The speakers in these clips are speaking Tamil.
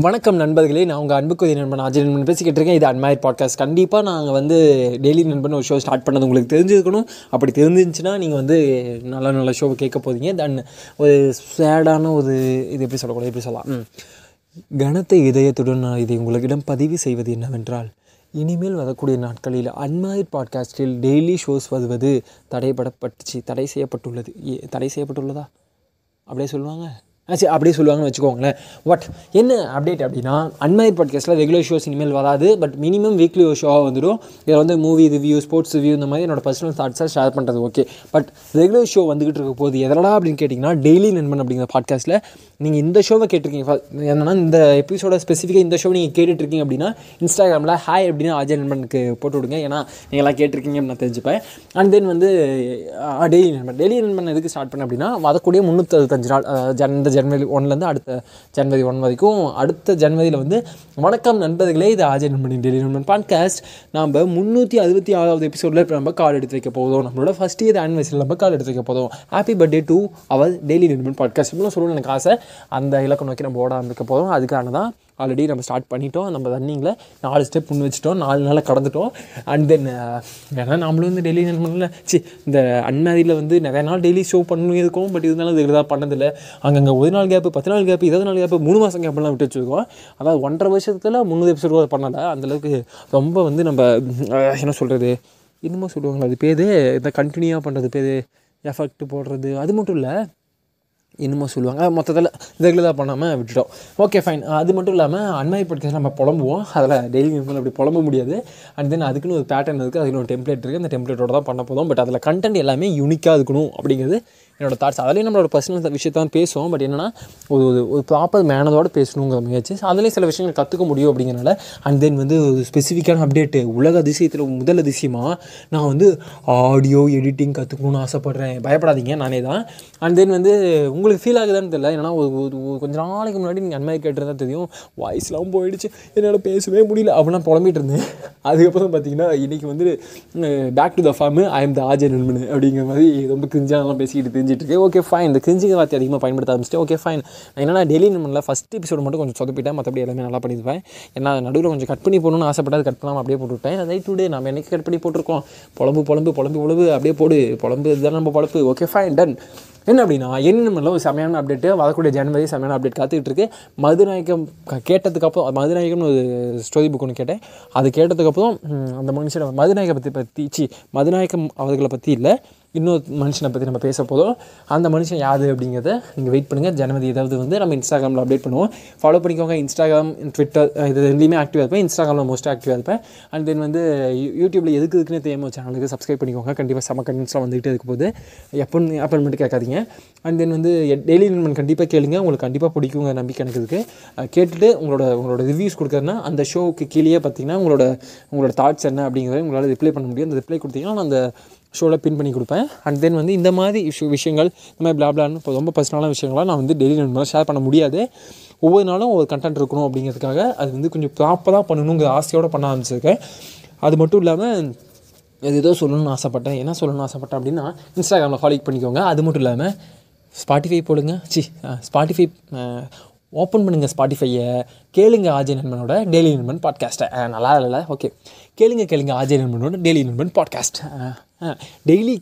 வணக்கம் நண்பர்களே. நான் உங்கள் அன்புக்குரிய நண்பன் அஜய் நண்பன் பேசிக்கிட்டு இருக்கேன். இது அன்மாயர் பாட்காஸ்ட் கண்டிப்பாக நாங்கள் வந்து டெய்லி நண்பன் ஒரு ஷோ ஸ்டார்ட் பண்ணது உங்களுக்கு தெரிஞ்சிருக்கணும். அப்படி தெரிஞ்சிருந்துச்சுன்னா நீங்கள் வந்து நல்ல நல்ல ஷோவை கேட்க போதீங்க தென் ஒரு சேடான ஒரு இது எப்படி சொல்லக்கூடாது? எப்படி சொல்லலாம்? கனத்தை கனத்த இதயத்துடன் நான் இதை உங்களிடம் பதிவு செய்வது என்னவென்றால் இனிமேல் வரக்கூடிய நாட்களில் அன்மாயர் பாட்காஸ்டில் டெய்லி ஷோஸ் வருவது தடைபடப்பட்டுச்சு தடை செய்யப்பட்டுள்ளது. ஏ- தடை செய்யப்பட்டுள்ளதா? அப்படியே சொல்லுவாங்க. சரி அப்படியே சொல்லுவாங்கன்னு வச்சுக்கோங்களேன். பட் என்ன அப்டேட் அப்படின்னா அன்மயர் பாட்காஸ்ட்டில் ரெகுலர் ஷோஸ் இனிமேல் வராது பட் மினிமம் வீக்லி ஒரு ஷோவாக வந்துடும். இதில் வந்து மூவி ரிவ்யூ ஸ்போர்ட்ஸ் ரிவ்யூ இந்த மாதிரி என்னோட பர்சனல் தாட்ஸாக ஷேர் பண்ணுறது ஓகே பட் ரெகுலர் ஷோ வந்துகிட்டு இருக்க போது எதனா அப்படின்னு கேட்டிங்கன்னா டெய்லி நண்பன் அப்படிங்கிற பாட்காஸ்ட்டில் நீங்கள் இந்த ஷோவை கேட்டிருக்கீங்க. என்னன்னா இந்த எபிசோட ஸ்பெசிஃபிக்காக இந்த ஷோ நீங்கள் கேட்டுட்ருக்கீங்க அப்படின்னா இன்ஸ்டாகிராமில் ஹாய் அப்படின்னு அஜய் நண்பனுக்கு போட்டு விடுங்க. ஏன்னா நீங்களாம் கேட்டிருக்கீங்க அப்படின்னு நான் தெரிஞ்சுப்பேன். அண்ட் தென் வந்து டெய்லி நண்பன் டெய்லி நண்பன் எதுக்கு ஸ்டார்ட் பண்ணேன் அப்படின்னா வரக்கூடிய முந்நூற்றஞ்சு நாள் ஜன் ஜனவரி ஒன்லேருந்து அடுத்த ஜனவரி ஒன் வரைக்கும். அடுத்த ஜனவரியில் வந்து வணக்கம் நண்பர்களே இது அஜய் நண்பனின் டெய்லி நண்பன் பாட்காஸ்ட் நாம் முந்நூற்றி அறுபத்தி ஆறாவது எபிசோடில் இப்போ நம்ம கால் எடுத்து வைக்க போதும் நம்மளோட ஃபஸ்ட் இயர் ஆனிவர்சரியில் நம்ம கால் எடுத்து வைக்க போதும் happy birthday to our daily Nanban podcast இப்படிலாம் சொல்லணும்னு எனக்கு ஆசை. அந்த இலக்கம் நோக்கி நம்ம ஓட ஆரம்பிக்க போதும் அதுக்கான தான் ஆல்ரெடி நம்ம ஸ்டார்ட் பண்ணிட்டோம். நம்ம ரன்னிங்கில் நாலு ஸ்டெப் முன் வச்சுட்டோம். நாலு நாளில் கடந்துட்டோம். அண்ட் தென் ஏன்னா நம்மளும் வந்து டெய்லி பண்ணல சி இந்த அன்மேரியில் வந்து நிறைய நாள் டெய்லி ஷோ பண்ணணும் இருக்கும் பட் இருந்தாலும் இது தான் பண்ணதில்லை. அங்கங்கே ஒரு நாள் கேப்பு பத்து நாள் கேப்பு இருபது நாள் கேப்பு மூணு மாதம் கேப்லாம் விட்டு வச்சுருக்கோம். அதாவது ஒன்றரை வருஷத்தில் முந்நூறு எபிசோடு கூட பண்ணலை. அந்தளவுக்கு ரொம்ப வந்து நம்ம என்ன சொல்கிறது என்னமோ சொல்லுவாங்களா அது பேர் இந்த கண்டினியூவாக பண்ணுறது பேர் எஃபெக்ட் போடுறது அது மட்டும் இல்லை என்னமோ சொல்லுவாங்க. மொத்தத்தில் ரெகுலராக பண்ணாமல் விட்டுட்டோம். ஓகே ஃபைன் அது மட்டும் இல்லாமல் அன்மாய் நம்ம புலம்புவோம். அதில் டெய்லி நியூஸ் அப்படி புலம்ப முடியாது. அண்ட் தென் அதுக்குன்னு ஒரு பேட்டர்ன் இருக்குது அதுக்கு ஒரு டெம்ப்ளேட் இருக்குது அந்த டெம்ப்ளேட்டோட தான் பண்ண போதும் பட் அதில் கண்டென்ட் எல்லாமே யூனிக்காக இருக்கணும் அப்படிங்கிறது என்னோட தாட்ஸ் அதுலேயும் நம்மளோட பர்சனல் விஷயத்தை தான் பேசுவோம். பட் என்னன்னா ஒரு ஒரு- ஒரு ப்ராப்பர் மேனதோடு பேசணுங்கிற முயற்சி. அதுலேயும் சில விஷயங்கள் கற்றுக்க முடியும் அப்படிங்கிறனால அண்ட் தென் வந்து ஒரு ஸ்பெசிஃபிக்கான அப்டேட்டு உலக அதிசயத்தில் முதல் அதிசயமாக நான் வந்து ஆடியோ எடிட்டிங் கற்றுக்கணும்னு ஆசைப்பட்றேன். பயப்படாதீங்க. நானே தான் அண்ட் தென் வந்து உங்களுக்கு ஃபீல் ஆகுதான்னு தெரியல. ஏன்னா ஒரு கொஞ்ச நாளைக்கு முன்னாடி நீங்கள் அன்மையை கேட்டிருந்தா தெரியும் வாய்ஸ்லாம் போயிடுச்சு என்னால் பேசவே முடியல அப்படிலாம் புலம்பிட்டு இருந்தேன். அதுக்கப்புறம் பார்த்தீங்கன்னா இன்றைக்கி வந்து back to the form I am the ஆஜர் நண்பன் அப்படிங்கிற மாதிரி ரொம்ப கிரிஞ்சாலாம் பேசிக்கிட்டு தெரிஞ்சிட்டு இருக்கேன். ஓகே ஃபைன் இந்த கிரிஞ்சிங்க வார்த்தை அதிகமாக பயன்படுத்த ஆரம்பிச்சிட்டு ஓகே ஃபைன் நான் என்னன்னா டெய்லி நண்பனில் ஃபஸ்ட் எபிசோடு மட்டும் கொஞ்சம் சொதப்பிட்டேன். மற்றபடி எல்லாமே நல்லா பண்ணியிருப்பேன் ஏன்னா நடுவில் கொஞ்சம் கட் பண்ணி போகணும்னு ஆசைப்பட்டது கட் பண்ணாமல் அப்படியே போட்டுவிட்டேன். அதை டுடே நம்ம என்னைக்கு கட் பண்ணி போட்டிருக்கோம்? புலம்பு புலம்பு புலம்பு புலம்பு அப்படியே போடு. புலம்பு இதுதான் நம்ம பொழப்பு ஓகே ஃபைன் டன் என்ன அப்படின்னா என்ன ஒரு செமையான அப்டேட்டு வரக்கூடிய ஜனவரி செமையான அப்டேட் காத்துக்கிட்டு இருக்கு. மதுநாயகம் க- கேட்டதுக்கப்புறம் மதுநாயகம்னு ஒரு ஸ்டோரி புக் ஒன்று கேட்டேன். அது கேட்டதுக்கப்புறம் அந்த மனுஷனை மதுநாயகம் பற்றி பற்றி சி மதுநாயகம் அவர்களை பற்றி இல்லை. இன்னொரு மனுஷனை பற்றி நம்ம பேச போதும் அந்த மனுஷன் யார் அப்படிங்கிறத நீங்கள் வெயிட் பண்ணுங்கள் ஜனவரி ஏதாவது வந்து நம்ம இன்ஸ்டாகிராமில் அப்டேட் பண்ணுவோம். ஃபாலோ பண்ணிக்கோங்க. இன்ஸ்டாகிராம் ட்விட்டர் இது ரெண்டுலேயுமே ஆக்டிவாக இருப்பேன். இன்ஸ்டாகிராமில் மோஸ்ட் ஆக்டிவாக இருப்பேன். அண்ட் தென் வந்து யூடியூப்பில் எதுக்கு இருக்குன்னு தெரியாமல் சேனலுக்கு சப்ஸ்கிரைப் பண்ணிக்கோங்க. கண்டிப்பாக செம கண்டென்ட்ஸ்லாம் வந்துகிட்டே இருக்க போது எப்போ அப்பாயின்மெண்ட் கேட்காதீங்க. அண்ட் தென் வந்து டெய்லி நண்பன் கண்டிப்பாக கேளுங்க. உங்களுக்கு கண்டிப்பாக பிடிக்குங்க நம்பிக்கை எனக்கு இருக்குது கேட்டுட்டு உங்களோட உங்களோட ரிவ்யூஸ் கொடுக்குறதுனா அந்த ஷோவுக்கு கீழேயே பார்த்தீங்கன்னா உங்களோட உங்களோட தாட்ஸ் என்ன அப்படிங்கிறத உங்களால் ரிப்ளை பண்ண முடியும். அந்த ரிப்ளை கொடுத்தீங்கன்னா நான் அந்த ஷோவில் பின் பண்ணி கொடுப்பேன். அண்ட் தென் வந்து இந்த மாதிரி இஷ்யூ விஷயங்கள் இந்த மாதிரி பிளாப்லான்னு இப்போ ரொம்ப பர்சனலான விஷயங்கள்லாம் நான் வந்து டெய்லி நண்பர்கள் ஷேர் பண்ண முடியாது. ஒவ்வொரு நாளும் ஒரு கண்டென்ட் இருக்கணும் அப்படிங்கிறதுக்காக அது வந்து கொஞ்சம் ப்ராப்பராக பண்ணணுங்கிற ஆசையோடு பண்ண ஆரம்பிச்சிருக்கேன். அது மட்டும் இல்லாமல் இது ஏதோ சொல்லணும்னு ஆசைப்பட்டேன். என்ன சொல்லணும்னு ஆசைப்பட்டேன் அப்படின்னா இன்ஸ்டாகிராமில் ஃபாலோ பண்ணிக்கோங்க. அது மட்டும் இல்லாமல் ஸ்பாட்டிஃபை போடுங்க. சி ஸ்பாட்டிஃபை ஓப்பன் பண்ணுங்கள் ஸ்பாட்டிஃபையை கேளுங்க ஆஜய் நண்பனோட டெய்லி நண்பன் பாட்காஸ்ட்டை நல்லா இல்லை ஓகே கேளுங்க கேளுங்க Ajay நண்பனோட daily Nanban podcast daily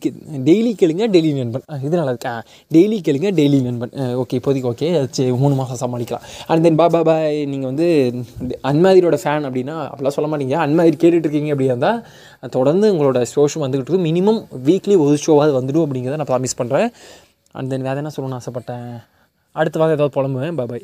daily கேளுங்க டெய்லி நண்பன் இது நல்லா இருக்கா? டெய்லி கேளுங்க டெய்லி நண்பன் ஓகே இப்போதைக்கு ஓகே சரி மூணு மாதம் சமாளிக்கலாம். அண்ட் தென் பா பா பாய் நீங்கள் வந்து அன்மாதிரியோட ஃபேன் அப்படின்னா அப்படிலாம் சொல்ல மாட்டீங்க. அன்மாதிரி கேட்டுட்ருக்கீங்க அப்படியா இருந்தால் தொடர்ந்து உங்களோட ஷோஷும் வந்துகிட்டு இருக்கும் மினிமம் வீக்லி ஒரு ஷோவாவது வந்துடும் அப்படிங்கிறத நான் ப்ராமிஸ் பண்ணுறேன் அண்ட் தென் வேறு என்ன சொல்லணும்னு ஆசைப்பட்டேன்? அடுத்த வாரம் ஏதாவது புலம்புவேன். பாய்